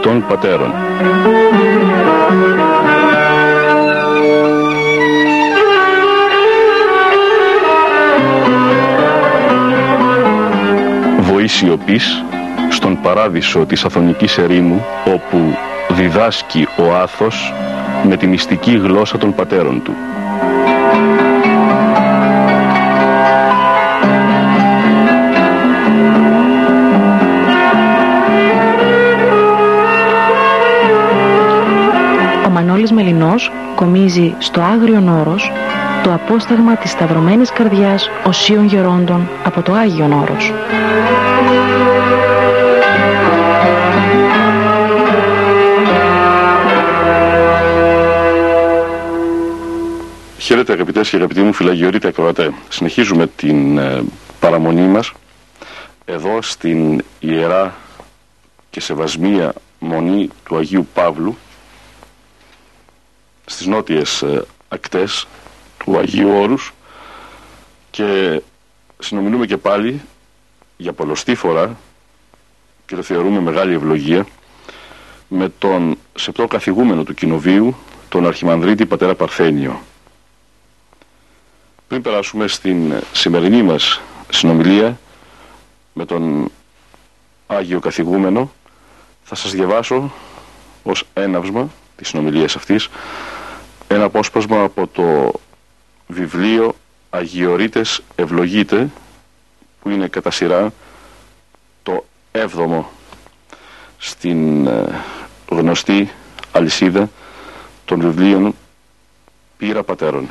Αγιοριτών Πατέρων. Βοή σιωπής στον παράδεισο της Αθωνικής ερήμου όπου διδάσκει ο Άθος με τη μυστική γλώσσα των πατέρων του. Μελινός κομίζει στο Άγριον Όρος το απόσταγμα της σταυρωμένης καρδιάς οσίων γερόντων από το Άγιον Όρος. Χαίρετε αγαπητές και αγαπητοί μου φυλαγιορείτε ακροατέ. Συνεχίζουμε την ε, παραμονή μας εδώ στην Ιερά και Σεβασμία Μονή του Αγίου Παύλου στις νότιες ε, ακτές του Αγίου Όρους και συνομιλούμε και πάλι για πολλωστή φορά και το θεωρούμε μεγάλη ευλογία με τον σεπτό καθηγούμενο του Κοινοβίου τον Αρχιμανδρίτη Πατέρα Παρθένιο. Πριν περάσουμε στην σημερινή μας συνομιλία με τον Άγιο Καθηγούμενο θα σας διαβάσω ως έναυσμα της συνομιλίας αυτής ένα απόσπασμα από το βιβλίο Αγιορείτες Ευλογείτε που είναι κατά σειρά το έβδομο στην ε, γνωστή αλυσίδα των βιβλίων Πύρα Πατέρων.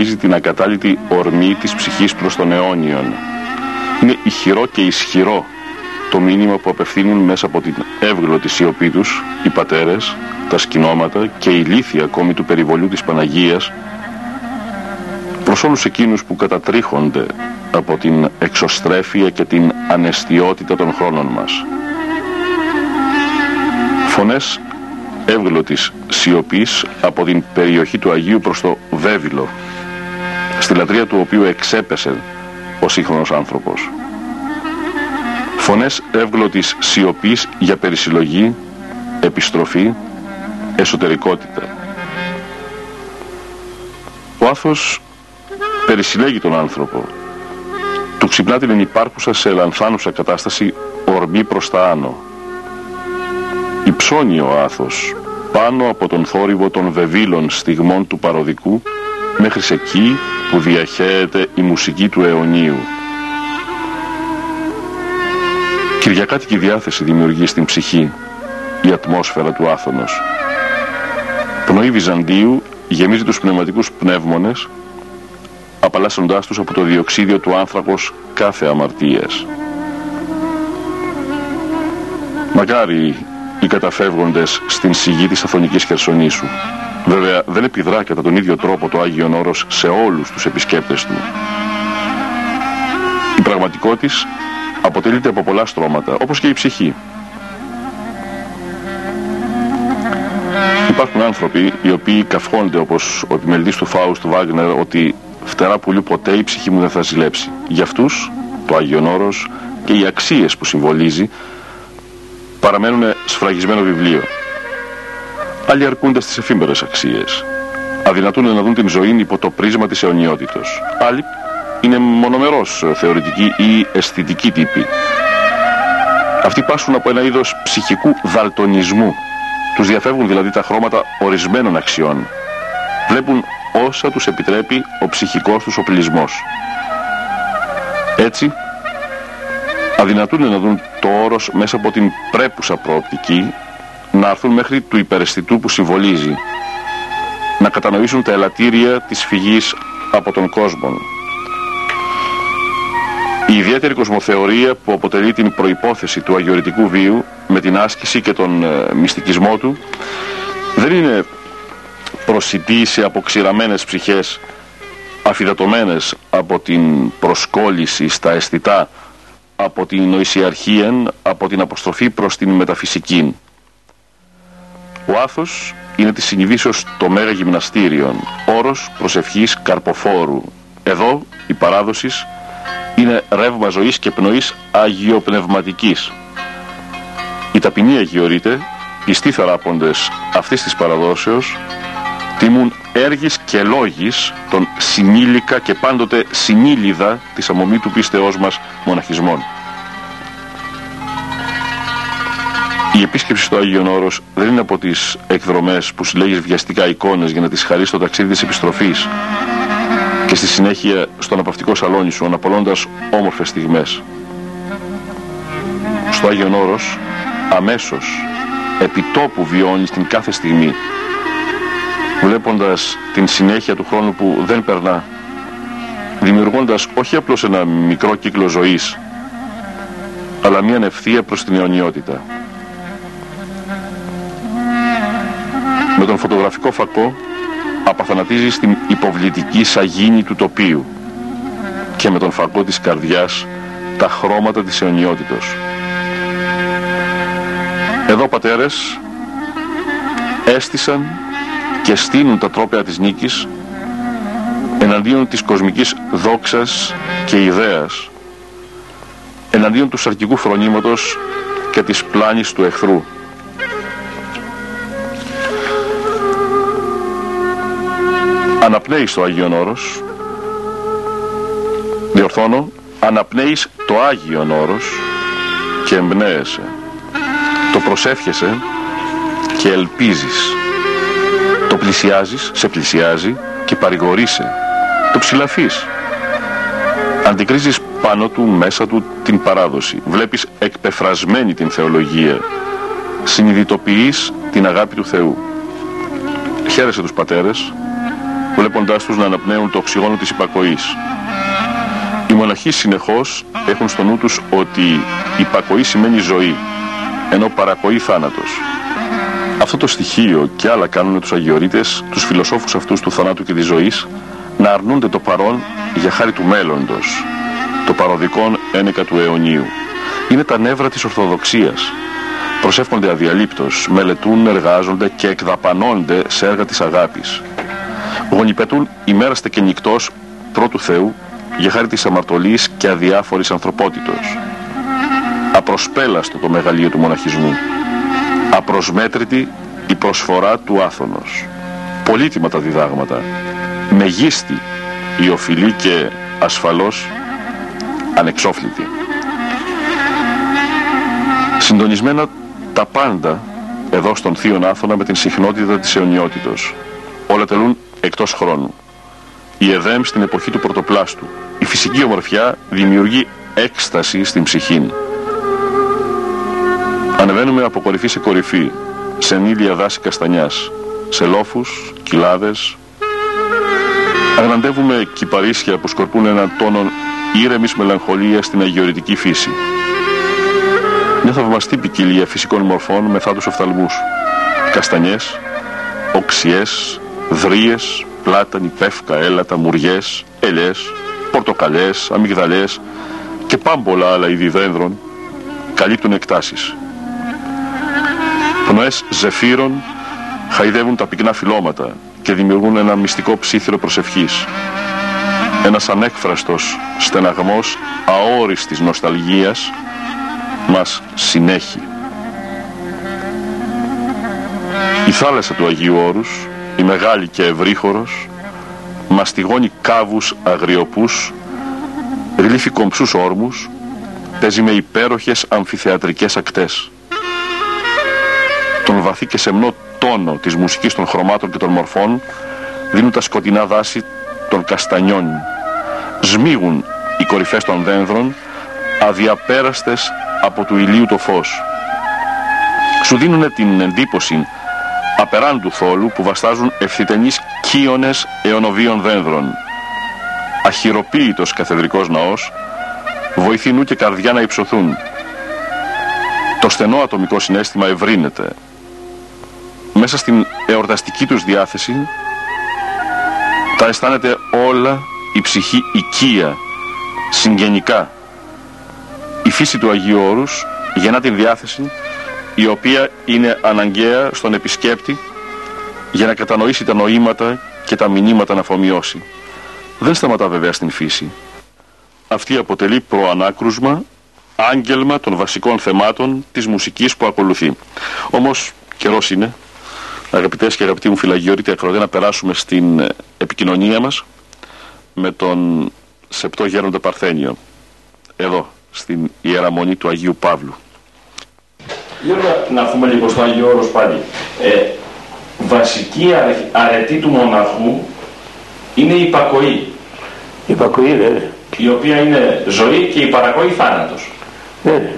Συμβολίζει την ακατάλητη ορμή της ψυχής προς τον αιώνιον. Είναι ηχηρό και ισχυρό το μήνυμα που απευθύνουν μέσα από την εύγλωτη σιωπή τους οι πατέρες, τα σκηνώματα και η λύθη ακόμη του περιβολιού της Παναγίας προς όλους εκείνους που κατατρίχονται από την εξωστρέφεια και την ανεστιότητα των χρόνων μας. Φωνές εύγλωτης σιωπής από την περιοχή του Αγίου προς το Βέβυλο, στη λατρεία του οποίου εξέπεσε ο σύγχρονος άνθρωπος. Φωνές εύγλωτης σιωπής για περισυλλογή, επιστροφή, εσωτερικότητα. Ο άθος περισυλλέγει τον άνθρωπο. Του ξυπνά την ενυπάρχουσα σε λανθάνουσα κατάσταση ορμή προς τα άνω. Υψώνει ο άθος πάνω από τον θόρυβο των βεβήλων στιγμών του παροδικού μέχρι σε εκεί που διαχέεται η μουσική του αιωνίου. Κυριακάτικη διάθεση δημιουργεί στην ψυχή η ατμόσφαιρα του άθωνος. Πνοή Βυζαντίου γεμίζει τους πνευματικούς πνεύμονες απαλλάσσοντάς τους από το διοξίδιο του άνθρακος κάθε αμαρτίας. Μακάρι οι καταφεύγοντες στην σιγή της Αθωνικής Χερσονήσου. Βέβαια δεν επιδρά κατά τον ίδιο τρόπο το Άγιον Όρος σε όλους τους επισκέπτες του. Η πραγματικότης αποτελείται από πολλά στρώματα, όπως και η ψυχή. Υπάρχουν άνθρωποι οι οποίοι καυχόνται όπως ο επιμελητής του Φάουστ του Βάγνερ ότι φτερά πουλού ποτέ η ψυχή μου δεν θα ζηλέψει. Για αυτούς το Άγιον Όρος και οι αξίες που συμβολίζει παραμένουν σφραγισμένο βιβλίο. Άλλοι αρκούνται στις εφήμερες αξίες. Αδυνατούν να δουν την ζωή υπό το πρίσμα της αιωνιότητος. Άλλοι είναι μονομερός θεωρητικοί ή αισθητικοί τύποι. Αυτοί πάσουν από ένα είδος ψυχικού δαλτονισμού. Τους διαφεύγουν δηλαδή τα χρώματα ορισμένων αξιών. Βλέπουν όσα τους επιτρέπει ο ψυχικός τους οπλισμός. Έτσι, αδυνατούν να δουν το όρος μέσα από την πρέπουσα προοπτική να έρθουν μέχρι του υπεραισθητού που συμβολίζει να κατανοήσουν τα ελαττήρια της φυγής από τον κόσμο η ιδιαίτερη κοσμοθεωρία που αποτελεί την προϋπόθεση του αγιορητικού βίου με την άσκηση και τον ε, μυστικισμό του δεν είναι προσιτή σε αποξηραμένες ψυχές αφιδατωμένες από την προσκόλληση στα αισθητά από την νοησιαρχία, από την αποστροφή προς την μεταφυσική. Ο άθος είναι της συνειδήσεως το μέγα γυμναστήριον, όρος προσευχής καρποφόρου. Εδώ η παράδοσης είναι ρεύμα ζωής και πνοής αγιοπνευματικής. Οι ταπεινοί αγιορείτε, πιστοί θεράποντες αυτής της παραδόσεως, τιμούν έργης και λόγης των συνήλικα και πάντοτε συνήλιδα της αμομή του πίστεώς μας μοναχισμών. Η επίσκεψη στο Άγιον Όρος δεν είναι από τις εκδρομές που συλλέγεις βιαστικά εικόνες για να τις χαρείς στο ταξίδι της επιστροφής και στη συνέχεια στο αναπαυτικό σαλόνι σου αναπολώντας όμορφες στιγμές. Στο Άγιον Όρος αμέσως επιτόπου βιώνεις την κάθε στιγμή βλέποντας την συνέχεια του χρόνου που δεν περνά δημιουργώντας όχι απλώς ένα μικρό κύκλο ζωής αλλά μια ευθεία προς την αιωνιότητα. Τον φωτογραφικό φακό απαθανατίζει στην υποβλητική σαγίνη του τοπίου και με τον φακό της καρδιάς τα χρώματα της αιωνιότητος. Εδώ πατέρες έστησαν και στείνουν τα τρόπια της νίκης εναντίον της κοσμικής δόξας και ιδέας εναντίον του σαρκικού φρονήματος και της πλάνης του εχθρού. Αναπνέεις το Άγιον Όρος. Διορθώνω αναπνέεις το Άγιον Όρος και εμπνέεσαι. Το προσεύχεσαι και ελπίζεις. Το πλησιάζεις, σε πλησιάζει και παρηγορείσαι. Το ψηλαφείς. Αντικρίζεις πάνω του, μέσα του την παράδοση. Βλέπεις εκπεφρασμένη την θεολογία. Συνειδητοποιείς την αγάπη του Θεού. Χαίρεσαι τους πατέρες βλέποντάς τους να αναπνέουν το οξυγόνο της υπακοής. Οι μοναχοί συνεχώς έχουν στο νου τους ότι υπακοή σημαίνει ζωή, ενώ παρακοή θάνατος. Αυτό το στοιχείο και άλλα κάνουν τους αγιορείτες, τους φιλοσόφους αυτούς του θανάτου και της ζωής, να αρνούνται το παρόν για χάρη του μέλλοντος, το παροδικόν ένεκα του αιωνίου. Είναι τα νεύρα της Ορθοδοξίας. Προσεύχονται αδιαλείπτως, μελετούν, εργάζονται και εκδαπανώνται σε έργα της αγάπης γονιπετούν ημέραστε και νυχτός πρώτου Θεού για χάρη της αμαρτωλής και αδιάφορης ανθρωπότητος. Απροσπέλαστο το μεγαλείο του μοναχισμού. Απροσμέτρητη η προσφορά του άθωνος. Πολύτιμα τα διδάγματα. Μεγίστη η οφειλή και ασφαλώς ανεξόφλητη. Συντονισμένα τα πάντα εδώ στον Θείον Άθωνα με την συχνότητα της αιωνιότητος. Όλα τελούν εκτός χρόνου. Η Εδέμ στην εποχή του πρωτοπλάστου. Η φυσική ομορφιά δημιουργεί έκσταση στην ψυχή. Ανεβαίνουμε από κορυφή σε κορυφή, σε νύλια δάση καστανιάς, σε λόφους, κοιλάδες. Αγναντεύουμε κυπαρίσια που σκορπούν έναν τόνο ήρεμης μελαγχολίας στην αγιορητική φύση. Μια θαυμαστή ποικιλία φυσικών μορφών με θάτους οφθαλμούς. Καστανιές, οξιές, δρίες, πλάτανοι, πεύκα, έλατα, μουριές, ελιές, πορτοκαλιές, αμυγδαλές, και πάμπολα άλλα είδη δένδρων καλύπτουν εκτάσεις. Πνοές ζεφύρων χαϊδεύουν τα πυκνά φυλώματα και δημιουργούν ένα μυστικό ψήθυρο προσευχής. Ένας ανέκφραστος στεναγμός αόριστης νοσταλγίας μας συνέχει. Η θάλασσα του Αγίου Όρους, η μεγάλη και ευρύχωρος, μαστιγώνει κάβους αγριοπούς, ριλίφει κομψούς όρμους, παίζει με υπέροχες αμφιθεατρικές ακτές. Τον βαθύ και σεμνό τόνο της μουσικής των χρωμάτων και των μορφών δίνουν τα σκοτεινά δάση των καστανιών. Σμίγουν οι κορυφές των δένδρων, αδιαπέραστες από του ηλίου το φως. Σου δίνουν την εντύπωση απεράντου θόλου που βαστάζουν ευθυτενείς κύονες αιωνοβίων δένδρων. Αχυροποίητος καθεδρικός ναός, βοηθεί νου και καρδιά να υψωθούν. Το στενό ατομικό συνέστημα ευρύνεται. Μέσα στην εορταστική τους διάθεση τα αισθάνεται όλα η ψυχή οικία, συγγενικά. Η φύση του Αγίου Όρους γεννά την διάθεση η οποία είναι αναγκαία στον επισκέπτη για να κατανοήσει τα νοήματα και τα μηνύματα να αφομοιώσει. Δεν σταματά βέβαια στην φύση. Αυτή αποτελεί προανάκρουσμα, άγγελμα των βασικών θεμάτων της μουσικής που ακολουθεί. Όμως καιρός είναι, αγαπητές και αγαπητοί μου φυλαγιορείτε ακροτέ, να περάσουμε στην επικοινωνία μας με τον Σεπτό Γέροντα Παρθένιο, εδώ, στην Ιεραμονή του Αγίου Παύλου. Για να έρθουμε λίγο στο Άγιο Όρος πάλι. Ε, βασική αρετή του μοναχού είναι η υπακοή. Η υπακοή βέβαια. Η οποία είναι ζωή και η παρακοή θάνατος. Ναι.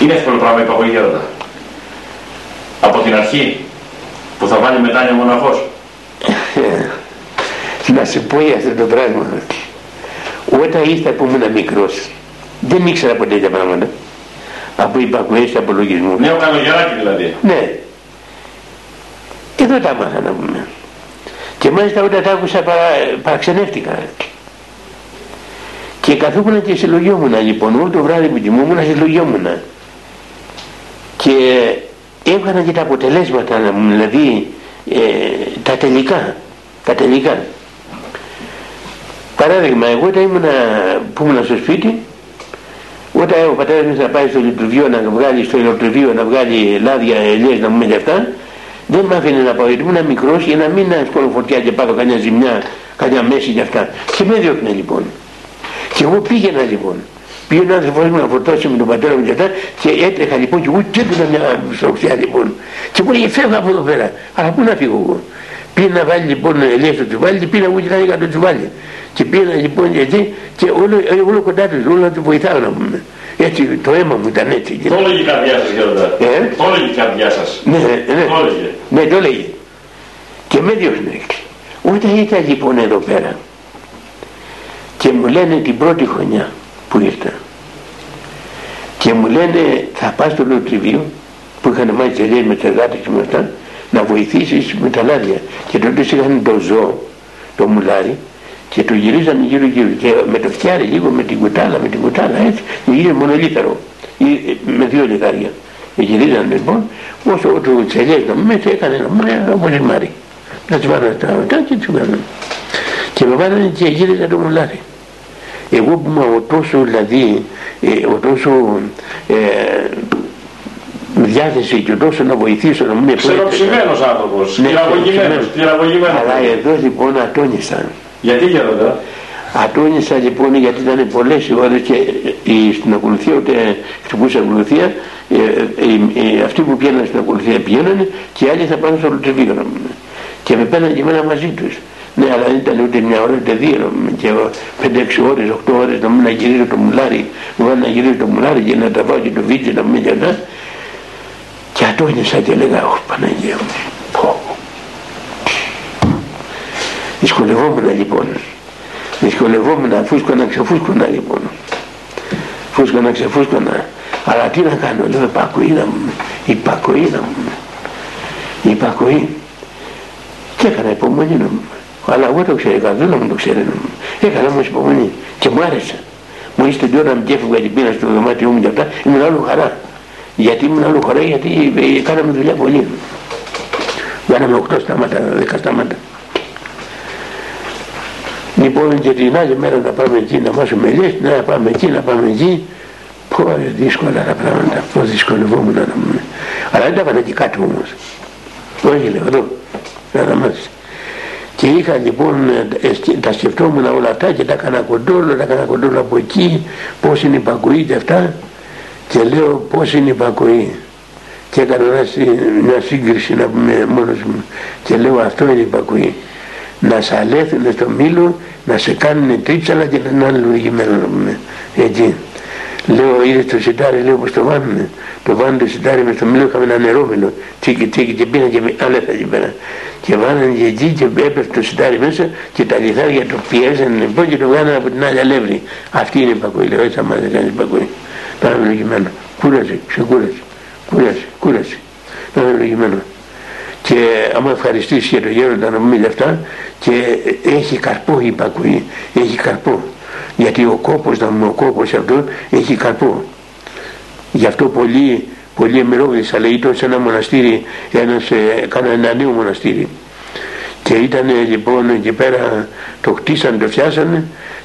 Είναι εύκολο πράγμα η υπακοή γέροντα. Από την αρχή που θα βάλει μετάνοια μοναχός. να σε πω για αυτό το πράγμα. Όταν ήρθα που ήμουν μικρός, δεν ήξερα ποτέ τέτοια πράγματα από υπακουές απολογισμούς. Νέο καλογεράκι δηλαδή. Ναι. Εδώ τα μάθα να πούμε. Και μάλιστα όταν τα άκουσα παρα, παραξενεύτηκα. Και καθόμουν και συλλογιόμουν λοιπόν, όλο το βράδυ που κοιμούμουν συλλογιόμουν. Και έβγανα και τα αποτελέσματα, δηλαδή ε, τα τελικά. Τα τελικά. Παράδειγμα, εγώ όταν ήμουν, που ήμουν στο σπίτι, όταν ο πατέρας μου θα πάει στο λειτουργείο να βγάλει, στο ηλεκτριβείο να βγάλει λάδια, ελιές, να πούμε και αυτά, δεν μ' άφηνε να πάω γιατί ήμουν μικρός για να μην ασκόλω φωτιά και πάρω κανένα ζημιά, κανένα μέση και αυτά. Και με διώχνε λοιπόν. Και εγώ πήγαινα λοιπόν. Πήγαινε ο άνθρωπος μου να φορτώσει με τον πατέρα μου και αυτά και έτρεχα λοιπόν και εγώ και έπαιρνα μια στροξιά λοιπόν. Και μου έλεγε φεύγω από εδώ πέρα. Αλλά πού να φύγω εγώ. Πήγαινα να βάλει λοιπόν ελιές στο τσουβάλι και πήγαινα εγώ και να το τσουβάλι. Και πήγαινα λοιπόν εκεί και όλο, όλο κοντά τους, όλο να του βοηθάω να πούμε. Έτσι το αίμα μου ήταν έτσι. Το έλεγε η καρδιά σας Γέροντα. Ε; Το έλεγε η καρδιά σας. Ναι, ναι. Το έλεγε. Ναι, το έλεγε. Και με διώχνε. Όταν ήταν λοιπόν εδώ πέρα και μου λένε την πρώτη χρονιά που ήρθα και μου λένε θα πας στο λεωτριβείο που είχαν μάθει τελειές με τις εργάτες και με αυτά να βοηθήσεις με τα λάδια και τότε είχαν το ζώο το μουλάρι και το γυρίζανε γύρω γύρω και με το φτιάρι λίγο με την κουτάλα, με την κουτάλα έτσι και γύρω μονολίθαρο ή με δύο λιθάρια. Και γυρίζανε λοιπόν όσο το τσελιές να μέσα έκανε να μου όπως ζυμάρι. Να τις βάλανε τα ρωτά και τις βάλανε. Και με βάλανε και γύριζα το μουλάρι. Εγώ που είμαι ο τόσο δηλαδή, ε, ο τόσο ε, διάθεση και τόσο να βοηθήσω να μην Ξεροψημένος άνθρωπος, Ναι, πυραγωγημένος, πυραγωγημένος. Αλλά εδώ λοιπόν ατόνισαν. Γιατί Γέροντα. Ατόνισα λοιπόν γιατί ήταν πολλές οι ώρες και η, στην ακολουθία, ούτε χτυπούσα ακολουθία, ε, ε, ε, αυτοί που πήγαιναν στην ακολουθία πηγαίνανε και οι άλλοι θα πάνε στο λουτρεβίγραμμα. Και με πέναν και εμένα μαζί τους. Ναι, αλλά δεν ήταν ούτε μια ώρα ούτε δύο, και πέντε-έξι ώρες, οχτώ ώρες να μην να γυρίζω το μουλάρι, μου βάλω να γυρίζω το μουλάρι και να τα πάω και το βίτσιο να μην γιανά. Και ατόνισα και έλεγα, όχι Παναγία μου, πω. Δυσκολευόμουν λοιπόν. Δυσκολευόμουν, φούσκωνα, ξεφούσκωνα λοιπόν. Φούσκωνα, ξεφούσκωνα. Αλλά τι να κάνω, λέω υπακοή να μου, υπακοή να μου. Υπακοή. Και έκανα υπομονή να μου. Αλλά εγώ το ξέρω, δεν μου το ξέρω να μου. Έκανα όμως υπομονή και μου άρεσε. μου είστε την ώρα και έφευγα και πήρα στο δωμάτιό μου και αυτά ήμουν άλλο χαρά γιατί ήμουν άλλο χαρά γιατί ε, κάναμε δουλειά πολύ κάναμε 8 στάματα 10 στάματα Λοιπόν και την άλλη μέρα να πάμε εκεί να μάσουμε ελιές, να πάμε εκεί, να πάμε εκεί. Πω δύσκολα τα πράγματα, πω δυσκολευόμουν να πούμε. Αλλά δεν τα πάνε εκεί κάτω όμως. Όχι λέω εδώ, να τα μάθεις. Και είχα λοιπόν, ε, τα σκεφτόμουν όλα αυτά και τα έκανα κοντόλο, τα έκανα κοντόλο από εκεί, πώς είναι η υπακοή και αυτά. Και λέω πώς είναι η υπακοή. Και έκανα μια σύγκριση να πούμε μόνος μου. Και λέω αυτό είναι η υπακοή να σε αλέθουν στο μήλο, να σε κάνουν τρίψαλα και να είναι λογισμένο έτσι. Λέω είδες το σιτάρι λέω πως το βάνουνε. Το βάνουν το σιτάρι μες στο μήλο είχαμε ένα νερόμηλο. Τσίκι τσίκι και πήγαν και με άλεθα εκεί πέρα. Και βάνανε και εκεί και έπεσε το σιτάρι μέσα και τα λιθάρια το πιέζανε λοιπόν και το βγάλανε από την άλλη αλεύρη. Αυτή είναι η πακοή. Λέω έτσι άμα δεν κάνεις πακοή. Να είναι λογισμένο. Κούρασε, ξεκούρασε. Κούρασε, κούρασε. Να είναι λογισμένο και άμα ευχαριστήσει για το γέροντα να πούμε αυτά και έχει καρπό η υπακοή, έχει καρπό. Γιατί ο κόπος, να πούμε, ο κόπος αυτό έχει καρπό. Γι' αυτό πολλοί, πολλοί εμερόγλησσα λέει ήταν σε ένα μοναστήρι, ένας, ε, κάνα ένα νέο μοναστήρι. Και ήταν λοιπόν εκεί πέρα, το χτίσανε, το φτιάσανε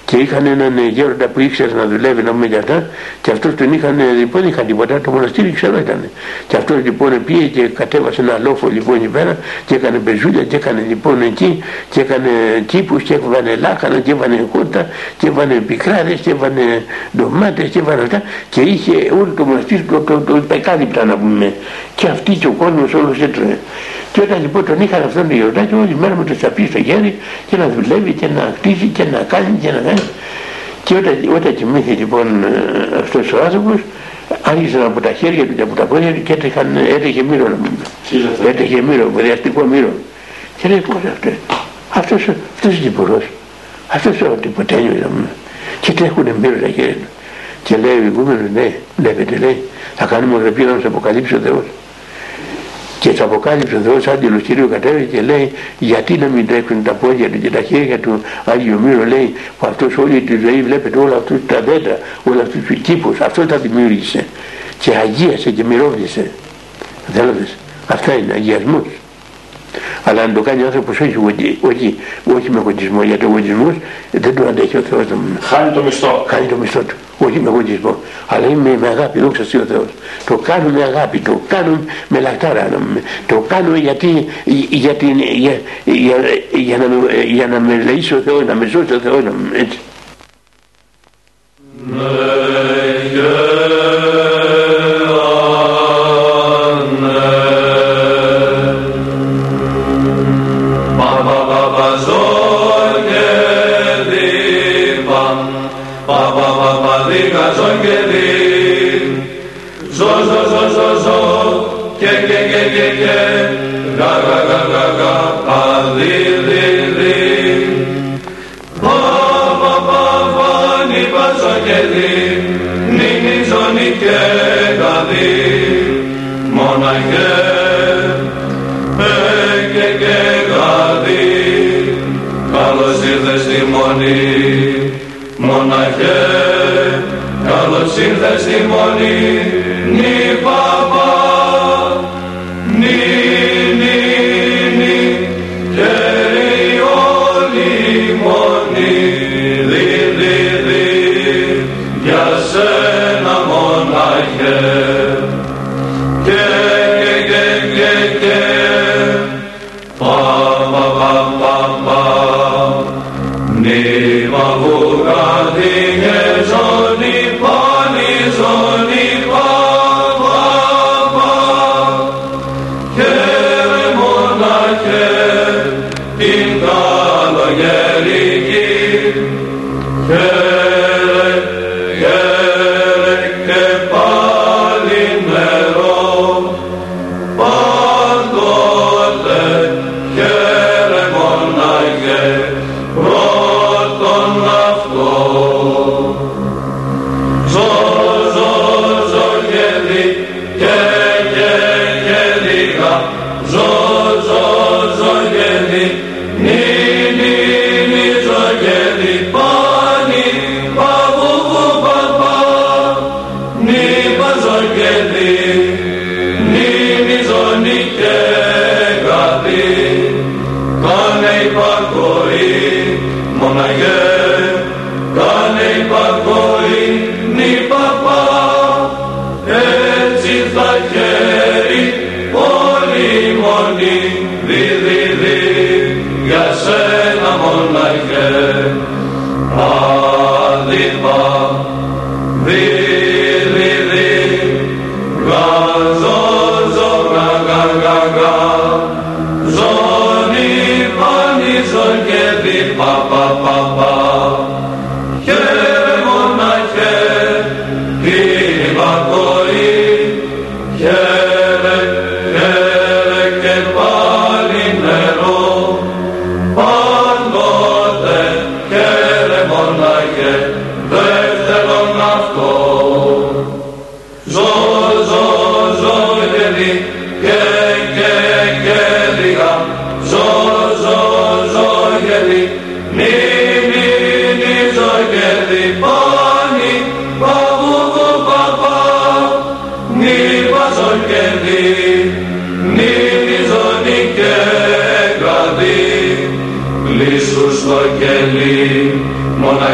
και είχαν έναν γέροντα που ήξερε να δουλεύει να πούμε αυτά και αυτός τον είχαν, λοιπόν είχαν τίποτα, το μοναστήρι ξέρω ήταν. Και αυτός λοιπόν πήγε και κατέβασε ένα λόφο λοιπόν εκεί πέρα και έκανε πεζούλια και έκανε λοιπόν εκεί και έκανε τύπους και έβανε λάχανα και έβανε κότα και έβανε πικράδες και έβανε ντομάτες και έβανε αυτά και είχε όλο το μοναστήρι το, το, το, το να πούμε και αυτή και ο κόσμος όλος έτρωγε. Και όταν λοιπόν τον είχαν αυτόν τον γιορτάκι όλη μέρα με το σαπί στο χέρι και να δουλεύει και να χτίσει και να κάνει και να κάνει. Και όταν, όταν κοιμήθηκε λοιπόν ε, αυτός ο άνθρωπος άρχισαν από τα χέρια του και από τα πόδια του και έτρεχαν, έτρεχε μύρο. Έτρεχε μύρο, βαριαστικό μύρο. Και λέει πώς αυτό, αυτός, αυτός είναι τυπουρός. Αυτός ο τυποτένιος Και τρέχουνε μύρο τα χέρια του. Και λέει ο ηγούμενος, ναι, βλέπετε λέει, θα κάνουμε γραπή να μας αποκαλύψει ο Θεός και το αποκάλυψε ο Θεός Άγγελος Κύριο κατέβηκε και λέει γιατί να μην τρέχουν τα πόδια του και τα χέρια του Άγιο Μύρο λέει που αυτός όλη τη ζωή βλέπετε όλα αυτούς τα δέντρα, όλα αυτούς τους κήπους, αυτός τα δημιούργησε και αγίασε και μυρώβλησε. Θέλετε, αυτά είναι αγιασμός. Αλλά αν το κάνει ο άνθρωπος όχι, όχι, όχι με εγωισμό, γιατί ο εγωισμός δεν το αντέχει ο Θεός. Χάνει το μισθό. Χάνει το μισθό του. Όχι με εγωισμό. Αλλά είμαι με αγάπη, δόξα ο Θεός. Το κάνω με αγάπη, το κάνω με λαχτάρα. Το κάνω γιατί, για, την, για, για, για, να, για να με λαίσει ο Θεός, να με σώσει ο Θεός. Έτσι.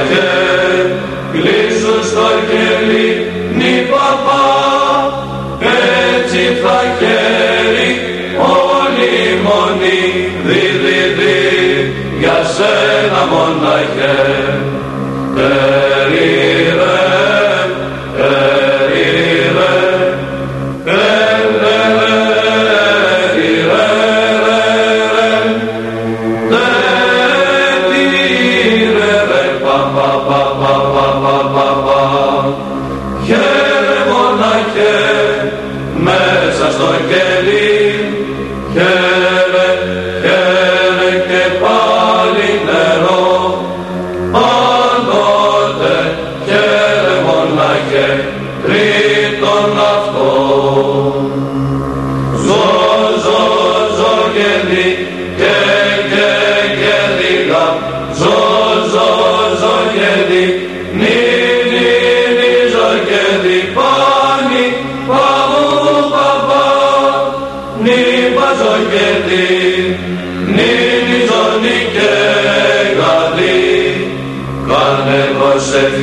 둘셋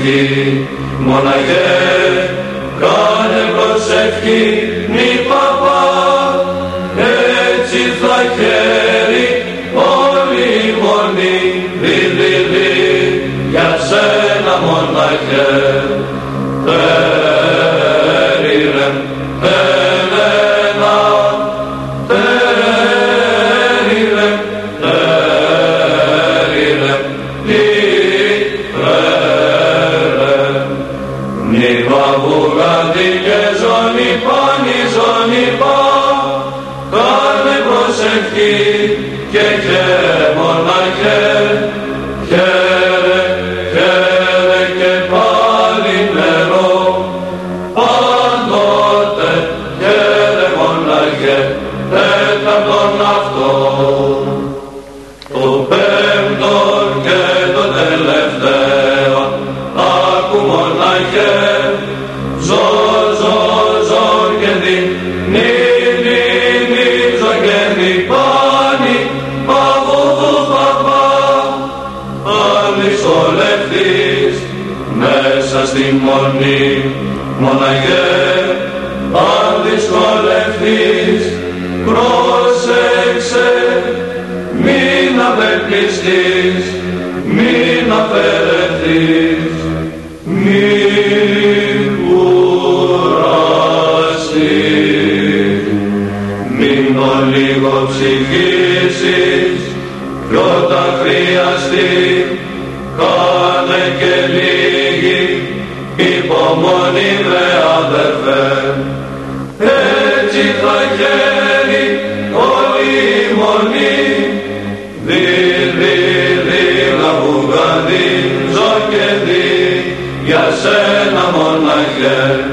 προσευχή, μοναχέ, κάνε προσευχή, μη παπά, έτσι θα χαίρει όλη. εσύ κάνε και λίγη υπομονή με αδερφέ. Έτσι θα χαίρει όλη μονή και δι, σένα μοναχέ.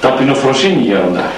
Ταπεινοφροσύνη γέροντα.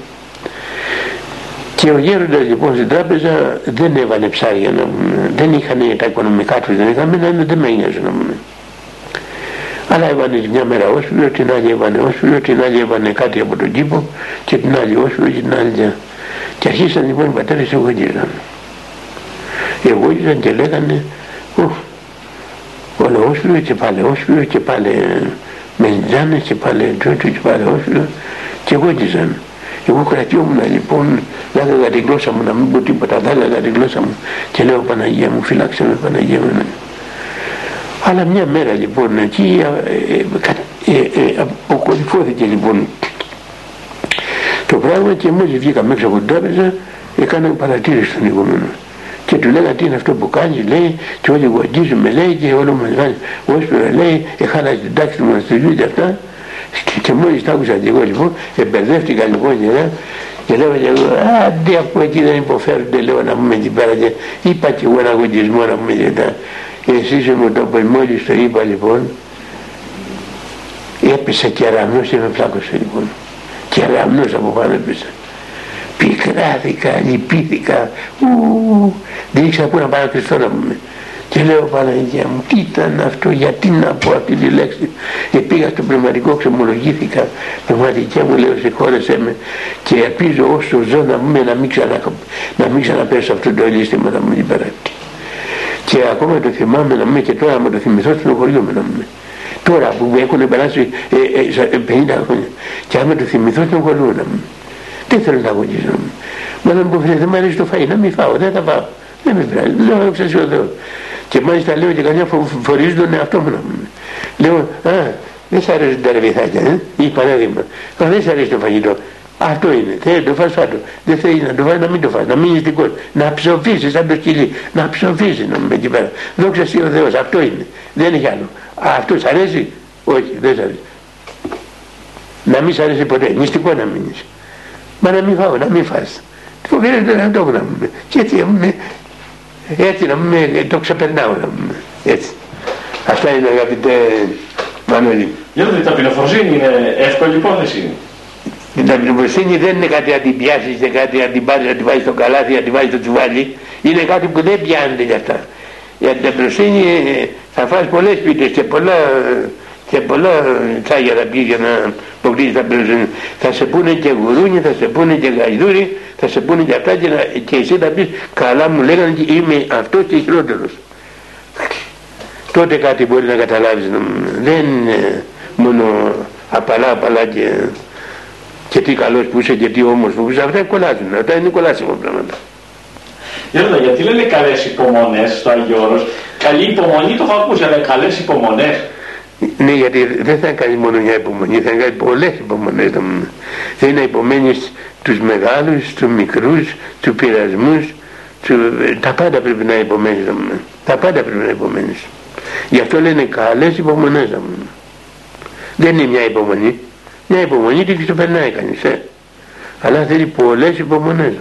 και ο γέροντας λοιπόν στην τράπεζα δεν έβαλε ψάρια να μου, δεν είχαν τα οικονομικά τους, δεν είχαν, δεν, δεν με ένοιαζε να μου. άλλα έβανε μια μέρα όσφυρο, την άλλη έβανε όσφυρο, την άλλη έβανε κάτι από τον κήπο και την άλλη όσφυρο και την άλλη και αρχίσαν λοιπόν οι πατέρες εγωγίζαν εγωγίζαν και λέγανε όλο όσφυρο και πάλι όσφυρο και πάλι μελιτζάνε και πάλι τότε και πάλι όσφυρο και εγωγίζαν εγώ κρατιόμουν λοιπόν, λέγαγα την γλώσσα μου, να μην πω τίποτα, θα έλεγα την γλώσσα μου. Και λέω Παναγία μου, φύλαξε με Παναγία μου. Αλλά μια μέρα λοιπόν εκεί ε, ε, ε, αποκορυφώθηκε λοιπόν το πράγμα και μόλις βγήκα μέσα από την τράπεζα έκανα παρατήρηση στον ηγούμενο και του λέγανε τι είναι αυτό που κάνεις λέει και όλοι γοντίζουμε λέει και όλο μας κάνει όσπερα λέει έχανα την τάξη του μοναστηριού και αυτά και, και μόλις τα άκουσα και εγώ λοιπόν εμπερδεύτηκα λοιπόν και λέω και λέω και εγώ άντε από εκεί δεν υποφέρονται λέω να πούμε εκεί πέρα και είπα και εγώ ένα γοντισμό να πούμε και τα εσείς μου το πω μόλις το είπα λοιπόν έπεσε κεραμνός και με φλάκωσε λοιπόν. Κεραμνός από πάνω έπεσε. Πικράθηκα, λυπήθηκα. Ου, δεν ήξερα πού να πάω να να μου και λέω Παναγία μου τι ήταν αυτό γιατί να πω αυτή τη λέξη και πήγα στο πνευματικό ξεμολογήθηκα. Πνευματικέ μου λέω συγχώρεσέ με και ελπίζω όσο ζω να μην, να μην, ξανα, να μην ξαναπέσω αυτό το ελίστημα να μου υπεράπτει και ακόμα το θυμάμαι να μην και τώρα με το θυμηθώ στο χωριό με να μην τώρα που έχουν περάσει ε, ε, 50 χρόνια. Και άμα το θυμηθώ στο χωριό να μην δεν θέλω να αγωνίζω μα να μου πεις δεν μου αρέσει το φαΐ να μην φάω δεν θα φάω δεν με πειράζει λέω να ξέρεις ο Θεός και μάλιστα λέω και καμιά φορίζει τον εαυτό μου να μου λέω α δεν σ' αρέσουν τα ρεβιθάκια ε; ή παράδειγμα α δεν σ' αρέσει το φαγητό αυτό είναι. Θέλει να το φας φάτο. Δεν θέλει να το φας να μην το φας. Να μείνει στην κόρη. Να ψοφήσεις σαν το σκυλί. Να ψοφήσεις να μην εκεί πέρα. Δόξα ο Θεός. Αυτό είναι. Δεν έχει άλλο. Αυτό σ' αρέσει; Όχι. Δεν σ' αρέσει. Να μην σ' αρέσει ποτέ. Μυστικό να μείνεις. Μα να μην φάω. Να μην φας. Φοβερό να το να μην. Και έτσι, έτσι να μην το ξεπερνάω να μην. Έτσι. Αυτά είναι αγαπητέ Μανώλη. Για δείτε, ταπεινοφροσύνη είναι εύκολη υπόθεση. Η ταπεινοφροσύνη δεν είναι κάτι να την πιάσεις, δεν κάτι να την πάρεις, να την βάλεις στο καλάθι, να την βάλεις στο τσουβάλι. Είναι κάτι που δεν πιάνεται για αυτά. Για την ταπεινοφροσύνη ε, θα φας πολλές πίτες και πολλά, και πολλά τσάγια θα πεις για να αποκτήσεις ταπεινοφροσύνη. Θα σε πούνε και γουρούνι, θα σε πούνε και γαϊδούρι, θα σε πούνε και αυτά και, να, και εσύ θα πεις καλά μου λέγανε και είμαι αυτός και χειρότερος. Τότε κάτι μπορεί να καταλάβεις. Δεν είναι μόνο απαλά απαλά και και τι καλός που είσαι και τι όμορφος που είσαι αυτά κολλάζουν αυτά είναι κολλάσιμα πράγματα Γιώργο, γιατί λένε καλές υπομονές στο Άγιο Όρος καλή υπομονή το έχω ακούσει αλλά καλές υπομονές ναι γιατί δεν θα κάνει μόνο μια υπομονή θα κάνει πολλές υπομονές. Θέλει να υπομένεις τους μεγάλους, τους μικρούς, τους πειρασμούς του, τα πάντα πρέπει να υπομένεις τα πάντα πρέπει να υπομένεις. Γι' αυτό λένε καλές υπομονές δεν είναι μια υπομονή. Μια υπομονή την ξεπερνάει κανείς ε. αλλά θέλει πολλές υπομονές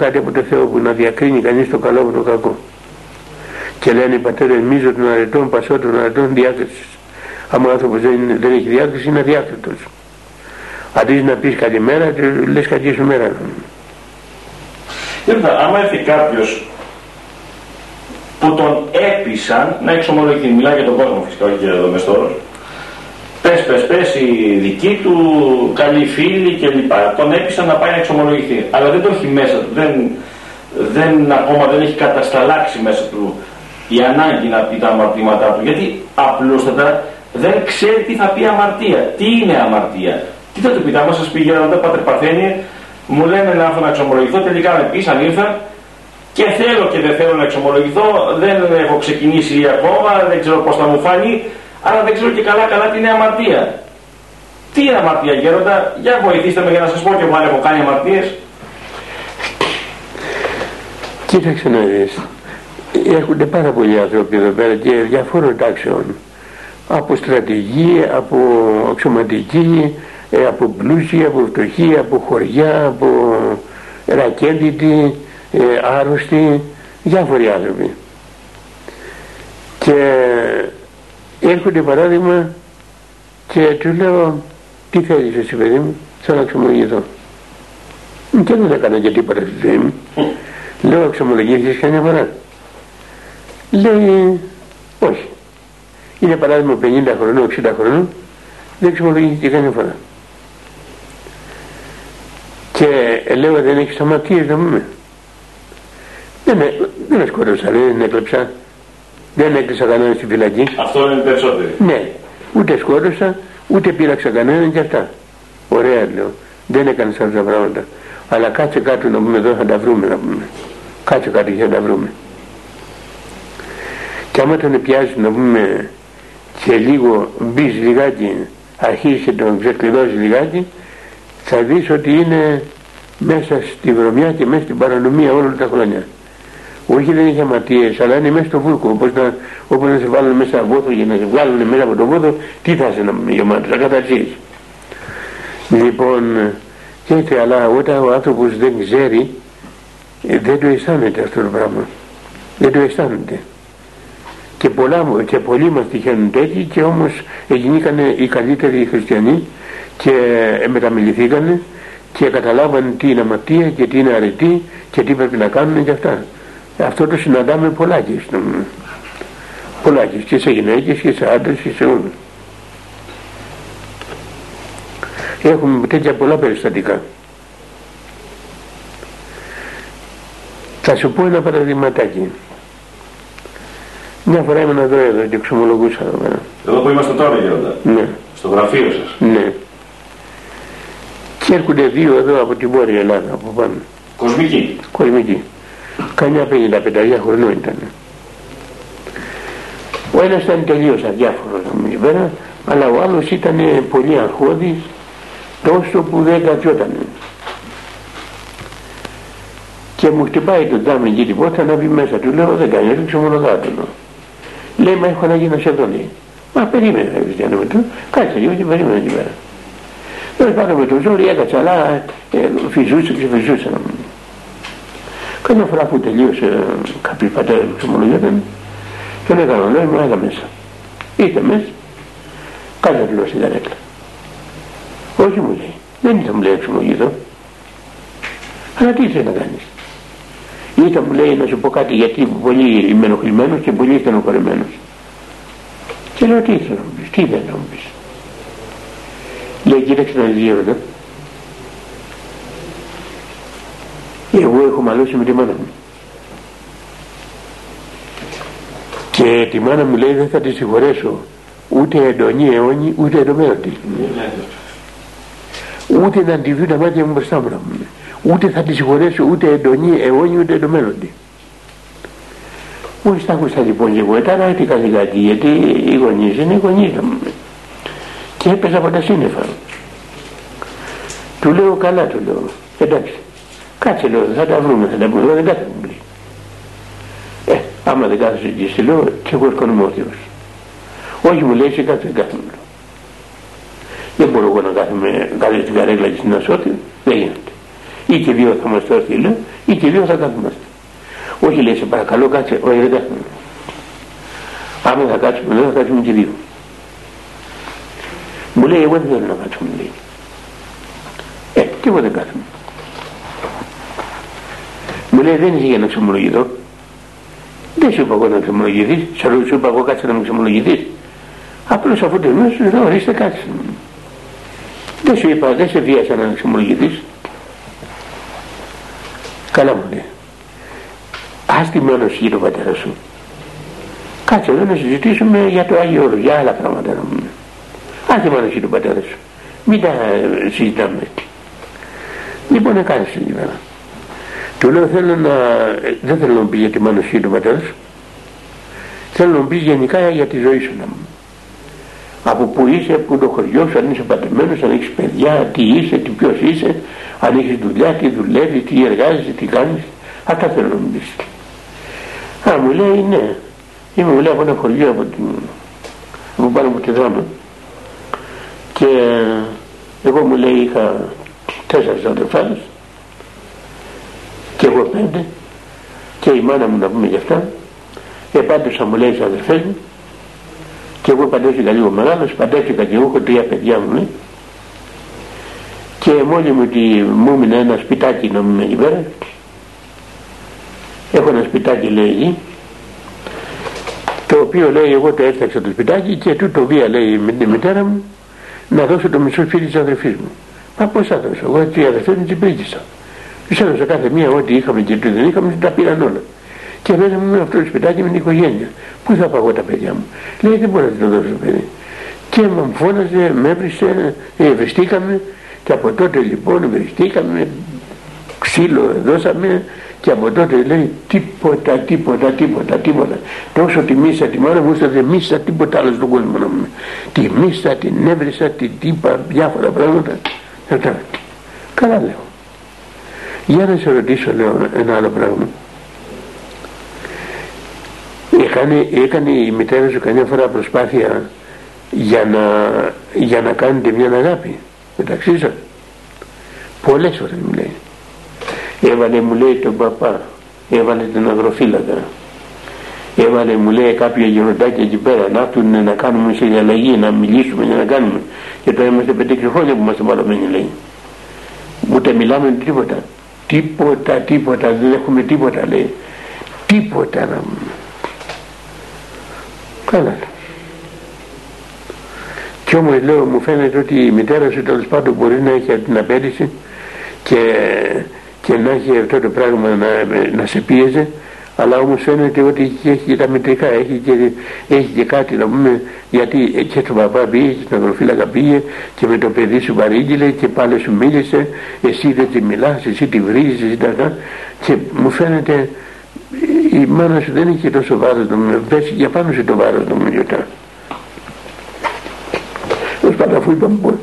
κάτι από το Θεό που να διακρίνει κανείς το καλό από το κακό. Και λένε οι πατέρες μίζο των αρετών, πασό των αρετών διάκρισης. Αν ο άνθρωπος δεν, δεν έχει διάκριση είναι αδιάκριτος. Αντί να πεις καλημέρα, λες κακή σου μέρα. Κοίτα, άμα έρθει κάποιος που τον έπεισαν να εξομολογηθεί, μιλάει για τον κόσμο φυσικά, όχι για τον μεστόρος, πες, πες, πες, η δική του, καλή φίλη κλπ. Τον έπεισαν να πάει να εξομολογηθεί. Αλλά δεν το έχει μέσα του, δεν, δεν, ακόμα δεν έχει κατασταλάξει μέσα του η ανάγκη να πει τα αμαρτήματά του. Γιατί απλούστατα δεν ξέρει τι θα πει αμαρτία. Τι είναι αμαρτία; Τι θα του πει, άμα σας πει γέροντα Πάτερ Παρθένιε, μου λένε να έρθω να εξομολογηθώ, τελικά με πείσαν, ήρθα και θέλω και δεν θέλω να εξομολογηθώ, δεν έχω ξεκινήσει ακόμα, δεν ξέρω πώς θα μου φάνει, αλλά δεν ξέρω και καλά καλά τι είναι αμαρτία. Τι είναι αμαρτία γέροντα, για βοηθήστε με για να σας πω και εγώ αν έχω κάνει αμαρτίες. Κοίταξε να δεις, έρχονται πάρα πολλοί άνθρωποι εδώ πέρα και διαφόρων τάξεων από στρατηγοί, από αξιωματικοί, ε, από πλούσιοι, από φτωχοί, από χωριά, από ρακέντιτοι, ε, άρρωστοι, διάφοροι άνθρωποι. Και έρχονται παράδειγμα και τους λέω τι θέλεις εσύ παιδί μου, θέλω να εξομολογηθώ. Και δεν έκανα και τίποτα στη ζωή μου. Λέω εξομολογήθηκες καμιά φορά. Λέει όχι. Είναι παράδειγμα 50 χρονών, 60 χρονών, δεν εξομολογήθηκε καμιά φορά. Και λέω δεν έχεις αμαρτίες να πούμε. Δεν, δεν σκότωσα, δεν έκλεψα. Δεν έκλεισα κανέναν στη φυλακή. Αυτό είναι περισσότερο. Ναι. Ούτε σκότωσα, ούτε πείραξα κανέναν και αυτά. Ωραία λέω. Δεν έκανες αυτά τα πράγματα. Αλλά κάτσε κάτω να πούμε εδώ θα τα βρούμε να πούμε. Κάτσε κάτω και θα τα βρούμε. Και άμα τον πιάσει να πούμε και λίγο μπεις λιγάκι, αρχίσει και τον ξεκλειδώσεις λιγάκι, θα δεις ότι είναι μέσα στη βρωμιά και μέσα στην παρανομία όλα τα χρόνια. Όχι δεν έχει αματίες, αλλά είναι μέσα στο βούρκο. Όπως να, όπως να σε βάλουν μέσα βόθο για να σε βγάλουν μέσα από το βόθο, τι θα σε να γεμάτο, θα καταρχείς. Λοιπόν, και αλλά όταν ο άνθρωπος δεν ξέρει, ε, δεν το αισθάνεται αυτό το πράγμα. Δεν το αισθάνεται. Και, πολλά, και πολλοί μας τυχαίνουν τέτοιοι και όμως γίνηκαν οι καλύτεροι χριστιανοί και μεταμιληθήκανε και καταλάβαν τι είναι αμαρτία και τι είναι αρετή και τι πρέπει να κάνουν και αυτά. Αυτό το συναντάμε πολλάκις πολλάκις και σε γυναίκες και σε άντρες και σε όλους. Έχουμε τέτοια πολλά περιστατικά. Θα σου πω ένα παραδειγματάκι. Μια φορά ήμουν εδώ εδώ και εξομολογούσα εδώ πέρα. Εδώ που είμαστε τώρα γέροντα. Ναι. Στο γραφείο σας. Ναι. Και έρχονται δύο εδώ από την Βόρεια Ελλάδα από πάνω. Κοσμική. Κοσμική. Κανιά 55 χρονών ήταν. Ο ένας ήταν τελείως αδιάφορος εκεί πέρα, αλλά ο άλλος ήταν πολύ αγχώδης, τόσο που δεν κατιότανε. Και μου χτυπάει το τζάμι εκεί την πόρτα να μπει μέσα. Του λέω δεν κάνει, ρίξω μόνο κάτω. Λέει μα έχω ανάγκη να σε δω λέει. Μα περίμενε Χριστιανό με του, κάτσε λίγο και περίμενε εκεί πέρα. Τέλος πάντων με το ζόρι έκατσα αλλά ε, φυζούσε και φυζούσε. Καμιά φορά που τελείωσε κάποιοι πατέρες που ξεμολογιόταν τον έκανα λέει μου έλα μέσα. Ήρθε μέσα, κάτσε του λέω στην καρέκλα. Όχι μου λέει, δεν ήρθα μου λέει εξομολογηθώ. Αλλά τι ήθελε να κάνεις; Ήρθα μου λέει να σου πω κάτι γιατί πολύ είμαι ενοχλημένος και πολύ στενοχωρημένος. Και λέω τι ήθελα να μου πεις, τι ήθελα να μου πεις. Λέει κοίταξε να δεις εδώ. Εγώ έχω μαλώσει με τη μάνα μου. Και τη μάνα μου λέει δεν θα τη συγχωρέσω ούτε εντονή αιώνη ούτε εντομένοντη. Ούτε να τη δουν τα μάτια μου μπροστά μου ούτε θα τη συγχωρέσω ούτε εντονή αιώνη ούτε εντομένοντη. Μόλις τα άκουσα λοιπόν και εγώ ήταν τι κάτι κάτι γιατί οι γονείς είναι οι γονείς μου. Και έπαιζα από τα σύννεφα. Του λέω καλά του λέω. Εντάξει. Κάτσε λέω θα τα βρούμε θα τα βρούμε. Δεν κάθομαι μου Ε, άμα δεν κάθεσαι εκεί στη λέω και εγώ σκονομώ ο Θεός. Όχι μου λέει σε κάτσε δεν κάθομαι. δεν μπορώ εγώ να κάθομαι κάθε την καρέκλα και στην ασώτη δεν γίνεται. Ή και δύο θα μας έρθει λέω ή και δύο θα κάθομαστε. Όχι λέει σε παρακαλώ κάτσε όχι δεν κάθομαι. Άμα θα κάτσουμε λέω θα κάτσουμε και δύο. Μου λέει εγώ δεν θέλω να κάτσουμε λέει. Ε και εγώ δεν κάθομαι μου λέει δεν είσαι για να ξεμολογηθώ δεν σου είπα εγώ να ξεμολογηθείς σου είπα εγώ κάτσε να με ξεμολογηθείς απλώς αφού τελειώσεις λέω ορίστε κάτσε δεν σου είπα δεν σε βίασα να ξεμολογηθείς καλά μου λέει. Ας τη μόνος γύρω πατέρας σου. Κάτσε εδώ να συζητήσουμε για το Άγιο Όρο για άλλα πράγματα να μου ας τη μόνος γύρω πατέρας σου. Μην τα συζητάμε. Λοιπόν έκανες την ημέρα του λέω θέλω να, δεν θέλω να μου πει για τη μάνωσή του πατέρας σου. Θέλω να μου πει γενικά για τη ζωή σου να μου. Από που είσαι, που το χωριό σου, αν είσαι πατεμένος, αν έχεις παιδιά, τι είσαι, τι ποιος είσαι, αν έχεις δουλειά, τι δουλεύεις, τι εργάζεσαι, τι κάνεις. Αυτά θέλω να μου πεις. Α, μου λέει ναι. Είμαι μου λέει από ένα χωριό από, την, από πάνω από τη δράμα. Και εγώ μου λέει είχα τέσσερις αδερφάδες και εγώ πέντε και η μάνα μου να πούμε γι' αυτά επάντησα μου λέει στις αδερφές μου και εγώ παντέθηκα λίγο μεγάλος παντέθηκα και εγώ έχω τρία παιδιά μου ναι. και μόλι μου ότι μου έμεινε ένα σπιτάκι να μου εκεί πέρα έχω ένα σπιτάκι λέει εκεί το οποίο λέει εγώ το έφτιαξα το σπιτάκι και τούτο βία λέει με τη μητέρα μου να δώσω το μισό φίλι της αδερφής μου. Μα πώς θα δώσω, εγώ έτσι η αδερφή μου την πρίτησα. Ξέρω σε κάθε μία ό,τι είχαμε και τι δεν είχαμε, τα πήραν όλα. Και μέσα μου με αυτό το σπιτάκι με την οικογένεια. Πού θα πάω τα παιδιά μου; Λέει δεν μπορώ να το δώσω παιδί. Και με φώναζε, με έβρισε, ε, βριστήκαμε και από τότε λοιπόν βριστήκαμε, ξύλο δώσαμε και από τότε λέει τίποτα, τίποτα, τίποτα, τίποτα. Τόσο τη μίσα τη μάνα μου, δεν μίσα τίποτα άλλο στον κόσμο να μου. Τη μίσα, την έβρισα, την τύπα, διάφορα πράγματα. Καλά λέω. Για να σε ρωτήσω λέω ένα άλλο πράγμα. Έκανε, έκανε η μητέρα σου καμιά φορά προσπάθεια για να, για να κάνετε μια αγάπη; Μεταξύ σας. Πολλές φορές μου λέει. Έβαλε μου λέει τον παπά, έβαλε την αγροφύλακα. Έβαλε μου λέει κάποια γεροντάκια εκεί πέρα να έρθουν να κάνουμε σε αλλαγή, να μιλήσουμε για να κάνουμε. Και τώρα είμαστε πέντε χρόνια που είμαστε παλωμένοι λέει. Ούτε μιλάμε τίποτα. Τίποτα, τίποτα, δεν έχουμε τίποτα λέει. Τίποτα να Καλά. Κι όμως λέω μου φαίνεται ότι η μητέρα σου τέλος πάντων μπορεί να έχει την απέτηση και, και να έχει αυτό το πράγμα να, να σε πίεζε αλλά όμως φαίνεται ότι έχει και τα μετρικά, έχει και, έχει και κάτι να πούμε, γιατί και στον παπά πήγε και στην αγροφύλακα πήγε και με το παιδί σου παρήγγειλε και πάλι σου μίλησε, εσύ δεν τη μιλάς, εσύ τη βρίζεις, εσύ τα και μου φαίνεται η μάνα σου δεν είχε τόσο βάρος νομίζω, πέσει για πάνω σε το βάρος νομίζω τώρα. Ως πάντα αφού είπαμε,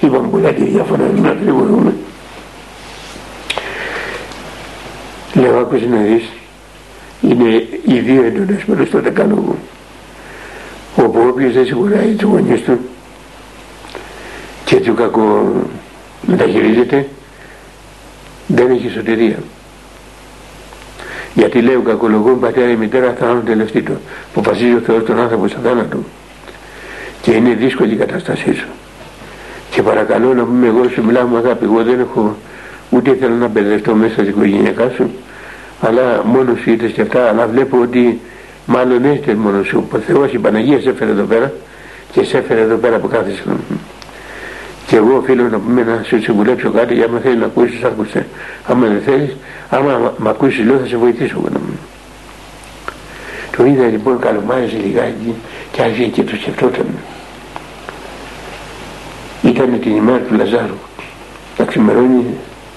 είπαμε πολλά και διάφορα να γρηγορούμε. Λέω άκουσες να δεις είναι οι δύο έντονες μέρες στο δεκάλογο όπου όποιος δεν σιγουράει τους γονείς του και του κακό μεταχειρίζεται δεν έχει σωτηρία. Γιατί λέει ο κακολογόν πατέρα ή μητέρα θα είναι τελευταίο του. Αποφασίζει ο Θεός τον άνθρωπο στα θάνατο και είναι δύσκολη η κατάστασή σου. Και παρακαλώ να πούμε εγώ σου μιλάω με αγάπη. Εγώ δεν έχω ούτε θέλω να μπερδευτώ μέσα στην οικογένειά σου αλλά μόνος σου είτε και αυτά αλλά βλέπω ότι μάλλον έχετε μόνος σου. Ο Θεός η Παναγία σε έφερε εδώ πέρα και σε έφερε εδώ πέρα που κάθεσαι. Και εγώ οφείλω να πούμε να σου συμβουλέψω κάτι για άμα θέλεις να ακούσεις άκουσε. Άμα δεν θέλεις άμα μ' ακούσεις λέω θα σε βοηθήσω εγώ το είδα λοιπόν καλομάριζε λιγάκι και άρχισε και το σκεφτόταν. Ήταν την ημέρα του Λαζάρου. Τα ξημερώνει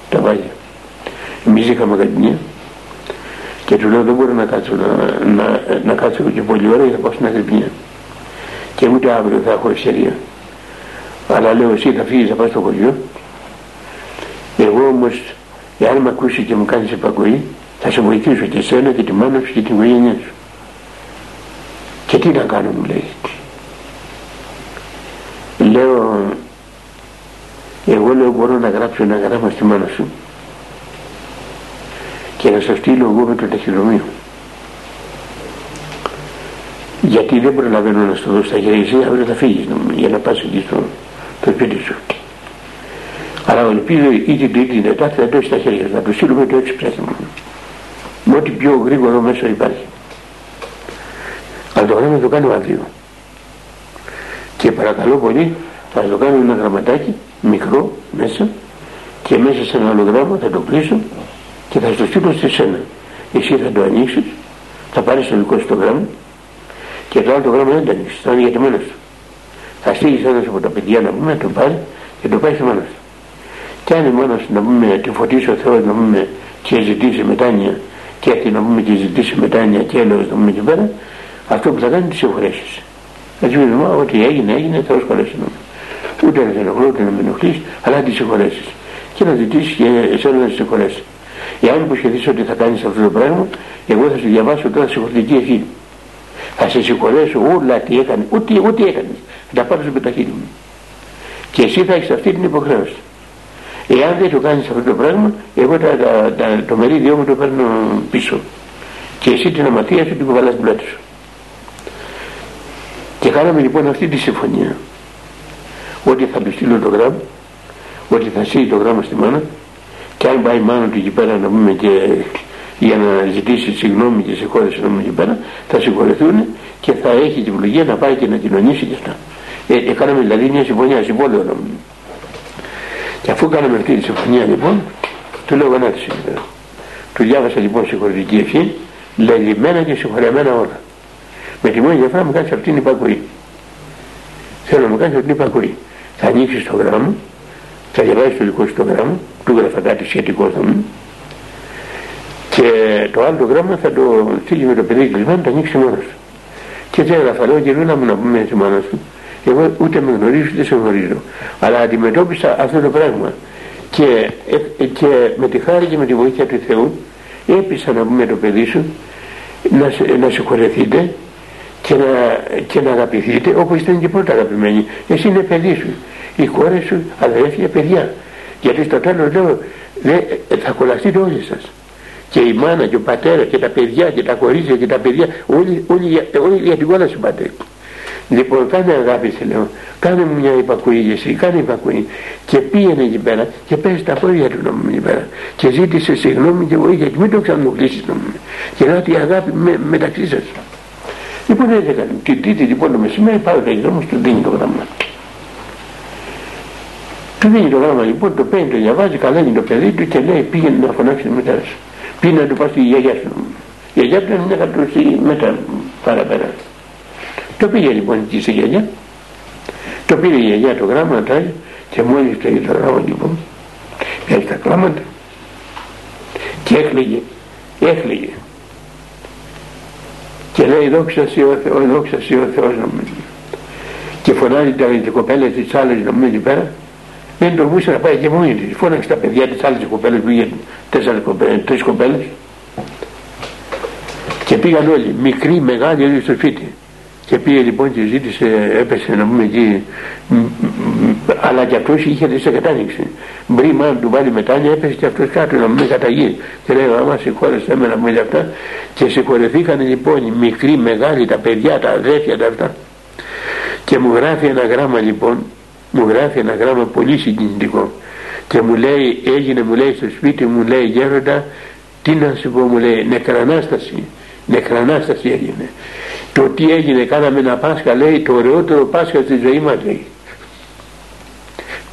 τα βάγια. Εμείς είχαμε κατηνία και του λέω δεν μπορώ να κάτσω, να, να, να κάτσω και πολύ ώρα γιατί θα πάω στην Αγρυπνία. Και ούτε αύριο θα έχω ευκαιρία. Αλλά λέω εσύ θα φύγεις να πας στο χωριό. Εγώ όμως εάν με ακούσει και μου κάνεις επακοή θα σε βοηθήσω και εσένα και τη μάνα σου και την οικογένειά σου. Και τι να κάνω μου λέει. Λέω εγώ λέω μπορώ να γράψω ένα γράμμα στη μάνα σου και να σας στείλω εγώ με το ταχυδρομείο. Γιατί δεν προλαβαίνω να στο δώσω στα χέρια εσύ αύριο θα φύγεις για να πας εκεί στο το σπίτι σου. Αλλά ελπίζω ή την τρίτη την τετάρτη θα το έχεις στα χέρια. Σου να το στείλουμε το έξι ψάχημα με ό,τι πιο γρήγορο μέσα υπάρχει. Αλλά το γράμμα το κάνει ο Ανδρείο και παρακαλώ πολύ θα το κάνω ένα γραμματάκι μικρό μέσα. Και μέσα σε ένα άλλο γράμμα θα το κλείσω και θα στο στείλω σε σένα. Εσύ θα το ανοίξεις θα πάρεις το δικό σου το γράμμα. Και το άλλο το γράμμα δεν το ανοίξεις θα είναι για τη μάνα σου. Θα στείλεις ένας από τα παιδιά να πούμε να το πάρει και το πάει στη μάνα σου. Και αν η μάνα σου να πούμε τη φωτίσει ο Θεός να πούμε και ζητήσει μετάνοια και αυτή να πούμε και ζητήσει μετάνοια και έλεος να πούμε εκεί πέρα αυτό που θα κάνει τις συγχωρέσεις θα σου πει ότι έγινε έγινε θα σχολέσει ούτε να σε ενοχλώ ούτε να με ενοχλείς αλλά τις συγχωρέσεις και να ζητήσεις και εσένα να σε συγχωρέσει εάν υποσχεθείς ότι θα κάνεις αυτό το πράγμα εγώ θα σου διαβάσω τώρα συγχωρητική ευχή θα σε συγχωρέσω όλα τι έκανε ούτε, ούτε έκανες. Θα τα πάρω με τα χείλη μου. Και εσύ θα έχεις αυτή την υποχρέωση. Εάν δεν το κάνεις αυτό το πράγμα εγώ τα, τα, τα, το μερίδιό μου το παίρνω πίσω. Και εσύ την αμαρτία σου την κουβαλάς στην πλάτη σου. Και κάναμε λοιπόν αυτή τη συμφωνία. Ότι θα του στείλω το γράμμα ότι θα στείλει το γράμμα στη μάνα και αν πάει μάνα του εκεί πέρα να πούμε και για να ζητήσει συγγνώμη και συγχώρεση να πούμε εκεί πέρα θα συγχωρεθούν και θα έχει την ευλογία να πάει και να κοινωνήσει και αυτά. Ε, ε, κάναμε δηλαδή μια συμφωνία συμβόλαιο να πούμε. Και αφού κάναμε αυτή τη συμφωνία λοιπόν του λέω να σήμερα του διάβασα λοιπόν συγχωρητική ευχή λελειμμένα και συγχωρεμένα όλα. Με τη μόνη διαφορά μου κάνει αυτήν την υπακοή. Θέλω να μου κάνει αυτήν την υπακοή. Θα ανοίξεις το γράμμα θα διαβάσει το δικός σου το γράμμα του γράφα κάτι σχετικό θα μου. Και το άλλο το γράμμα θα το στείλει με το παιδί κλεισμένο το ανοίξει μόνος του και έτσι έγραφα λέω και να μου να πούμε έτσι μόνος του εγώ ούτε με γνωρίζω ούτε σε γνωρίζω. Αλλά αντιμετώπισα αυτό το πράγμα. Και, ε, και με τη χάρη και με τη βοήθεια του Θεού έπεισα να πούμε το παιδί σου να, να συγχωρεθείτε και να, και να αγαπηθείτε όπως ήταν και πρώτα αγαπημένοι εσύ είναι παιδί σου οι κόρες σου αδερφια παιδιά γιατί στο τέλος λέω δε, θα κολλαστείτε όλοι σας και η μάνα και ο πατέρας και τα παιδιά και τα κορίτσια και τα παιδιά όλοι, όλοι, όλοι για την κόλαση πατέρα Λοιπόν, κάνε αγάπη, σε λέω. Κάνε μου μια υπακοή για εσύ, κάνε υπακοή. Και πήγαινε εκεί πέρα και πέσει τα πόδια του νόμου εκεί πέρα. Και ζήτησε συγγνώμη και βοήθεια και μην το ξανανοκλήσει νόμου. Και να η αγάπη με, μεταξύ σας. Λοιπόν, έτσι έκανε. Την τρίτη λοιπόν το μεσημέρι πάω τα δρόμο του δίνει το γράμμα. Του δίνει το γράμμα λοιπόν, το παίρνει, το διαβάζει, καλά είναι το παιδί του και λέει πήγαινε να φωνάξει τη μητέρα σου. Πήγαινε να του πα στη γιαγιά σου. Η γιαγιά του είναι μια κατοχή μετά παραπέρα. Το πήγε λοιπόν εκεί στη γιαγιά, το πήρε η γιαγιά το γράμμα τα και μόλις το είδε το γράμμα λοιπόν, πιάσει τα κλάματα και έκλαιγε, έκλαιγε. Και λέει δόξα σοι ο Θεός, δόξα σοι ο Θεός νομίζω. Και φωνάζει τα κοπέλες της άλλες νομίζω εκεί πέρα, δεν τολμούσε να πάει και μόνη της. Φώναξε τα παιδιά της άλλες κοπέλες που είχε τέσσερις κοπέλες, τρεις κοπέλες και πήγαν όλοι, μικροί, μεγάλοι, όλοι στο σπίτι και πήγε λοιπόν και ζήτησε, έπεσε να πούμε εκεί, αλλά και αυτός είχε σε κατάνοιξη. Μπρίμα να του βάλει μετάνια, έπεσε και αυτός κάτω να μην καταγεί. Και λέει, άμα συγχώρεσαι με να πούμε αυτά. Και συγχωρεθήκαν λοιπόν οι μικροί, μεγάλοι, τα παιδιά, τα αδέρφια, τα αυτά. Και μου γράφει ένα γράμμα λοιπόν, μου γράφει ένα γράμμα πολύ συγκινητικό. Και μου λέει, έγινε μου λέει στο σπίτι μου λέει γέροντα, τι να σου πω μου λέει, νεκρανάσταση, νεκρανάσταση έγινε το τι έγινε κάναμε ένα Πάσχα λέει το ωραιότερο Πάσχα στη ζωή μας λέει.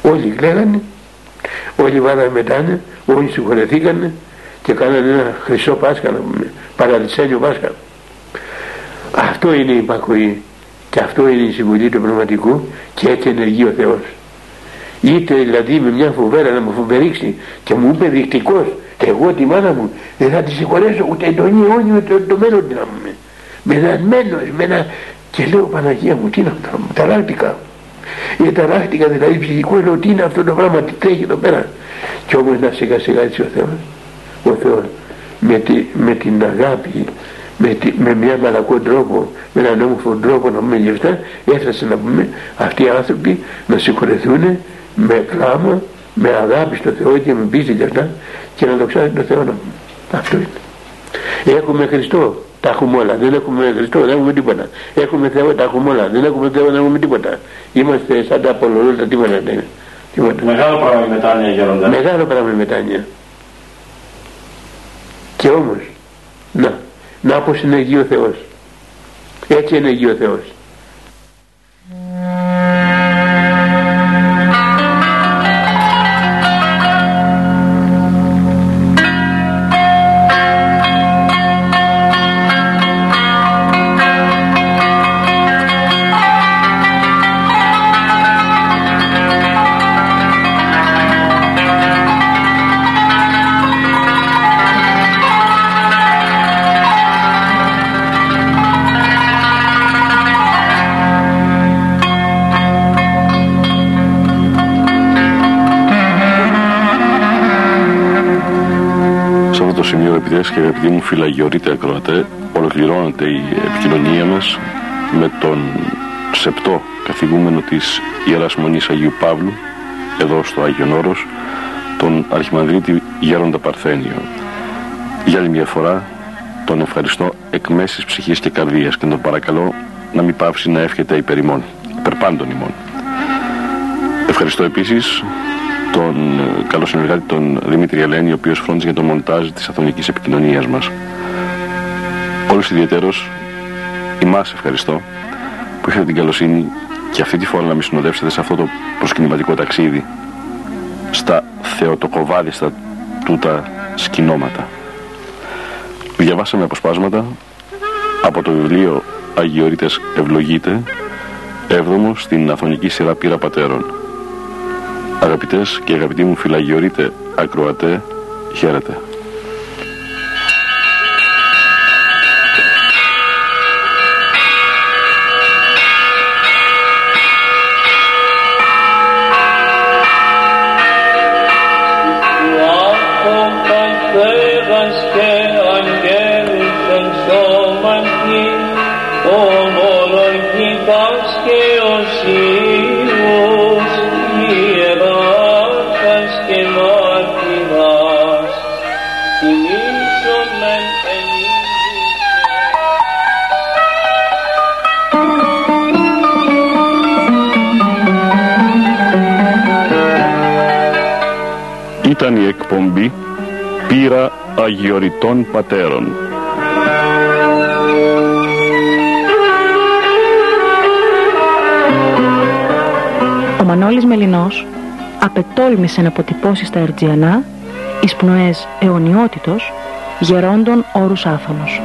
Όλοι κλαίγανε όλοι βάλαμε μετάνε όλοι συγχωρεθήκανε και κάνανε ένα χρυσό Πάσχα να πούμε παραδεισένιο Πάσχα. Αυτό είναι η υπακοή και αυτό είναι η συμβουλή του πνευματικού και έτσι ενεργεί ο Θεός. Είτε δηλαδή με μια φοβέρα να μου φοβερίξει και μου είπε δεικτικός εγώ τη μάνα μου δεν θα τη συγχωρέσω ούτε το όνειρο το, το μέλλον να μου μεδασμένος με ένα και λέω Παναγία μου τι είναι αυτό ταράχτηκα ε, ταράχτηκα δηλαδή ψυχικό λέω τι είναι αυτό το πράγμα τι τρέχει εδώ πέρα και όμως να σιγά σιγά έτσι ο Θεός ο Θεός με, τη, με την αγάπη με, τη, με μια μαλακό τρόπο με έναν όμορφο τρόπο να πούμε γι' αυτά έφτασε να πούμε αυτοί οι άνθρωποι να συγχωρεθούν με κλάμα, με αγάπη στο Θεό και με πίστη και αυτά και να δοξάζει τον Θεό να πούμε. Αυτό είναι. Έχουμε Χριστό, τα έχουμε όλα. Δεν έχουμε Χριστό, δεν έχουμε τίποτα. Έχουμε Θεό, τα έχουμε όλα. Δεν έχουμε Θεό, δεν έχουμε τίποτα. Είμαστε σαν τα απολωρούντα τίποτα. τίποτα. Μεγάλο πράγμα η μετάνοια γέροντα. Μεγάλο πράγμα η μετάνοια. Και όμως, να, να πως είναι Αγίο Θεός. Έτσι είναι Αγίο Θεός. Αγαπητοί μου φυλαγιορείτε ακροατέ, ολοκληρώνεται η επικοινωνία μας με τον σεπτό καθηγούμενο της Ιεράς Μονής Αγίου Παύλου, εδώ στο Άγιον Όρος, τον Αρχιμανδρίτη Γέροντα Παρθένιο. Για άλλη μια φορά τον ευχαριστώ εκ μέσης ψυχής και καρδίας και τον παρακαλώ να μην πάυσει να εύχεται υπερ ημών, υπερ πάντων ημών. Ευχαριστώ επίσης τον ε, καλός συνεργάτη τον Δημήτρη Ελένη, ο οποίος φρόντιζε για το μοντάζ της αθωνικής επικοινωνίας μας. Όλους ιδιαίτερος, εμάς ευχαριστώ που είχατε την καλοσύνη και αυτή τη φορά να με συνοδεύσετε σε αυτό το προσκυνηματικό ταξίδι στα θεοτοκοβάδιστα τούτα σκηνώματα. Διαβάσαμε αποσπάσματα από το βιβλίο Αγιορείτες Ευλογείτε, έβδομο στην Αθωνική Σειρά Πύρα Πατέρων. Αγαπητές και αγαπητοί μου φυλαγιορείτε ακροατέ, χαίρετε. Αγιοριτών Πατέρων». Ο Μανώλης Μελινός απετόλμησε να αποτυπώσει στα Ερτζιανά εις πνοές αιωνιότητος γερόντων όρους άφωνος.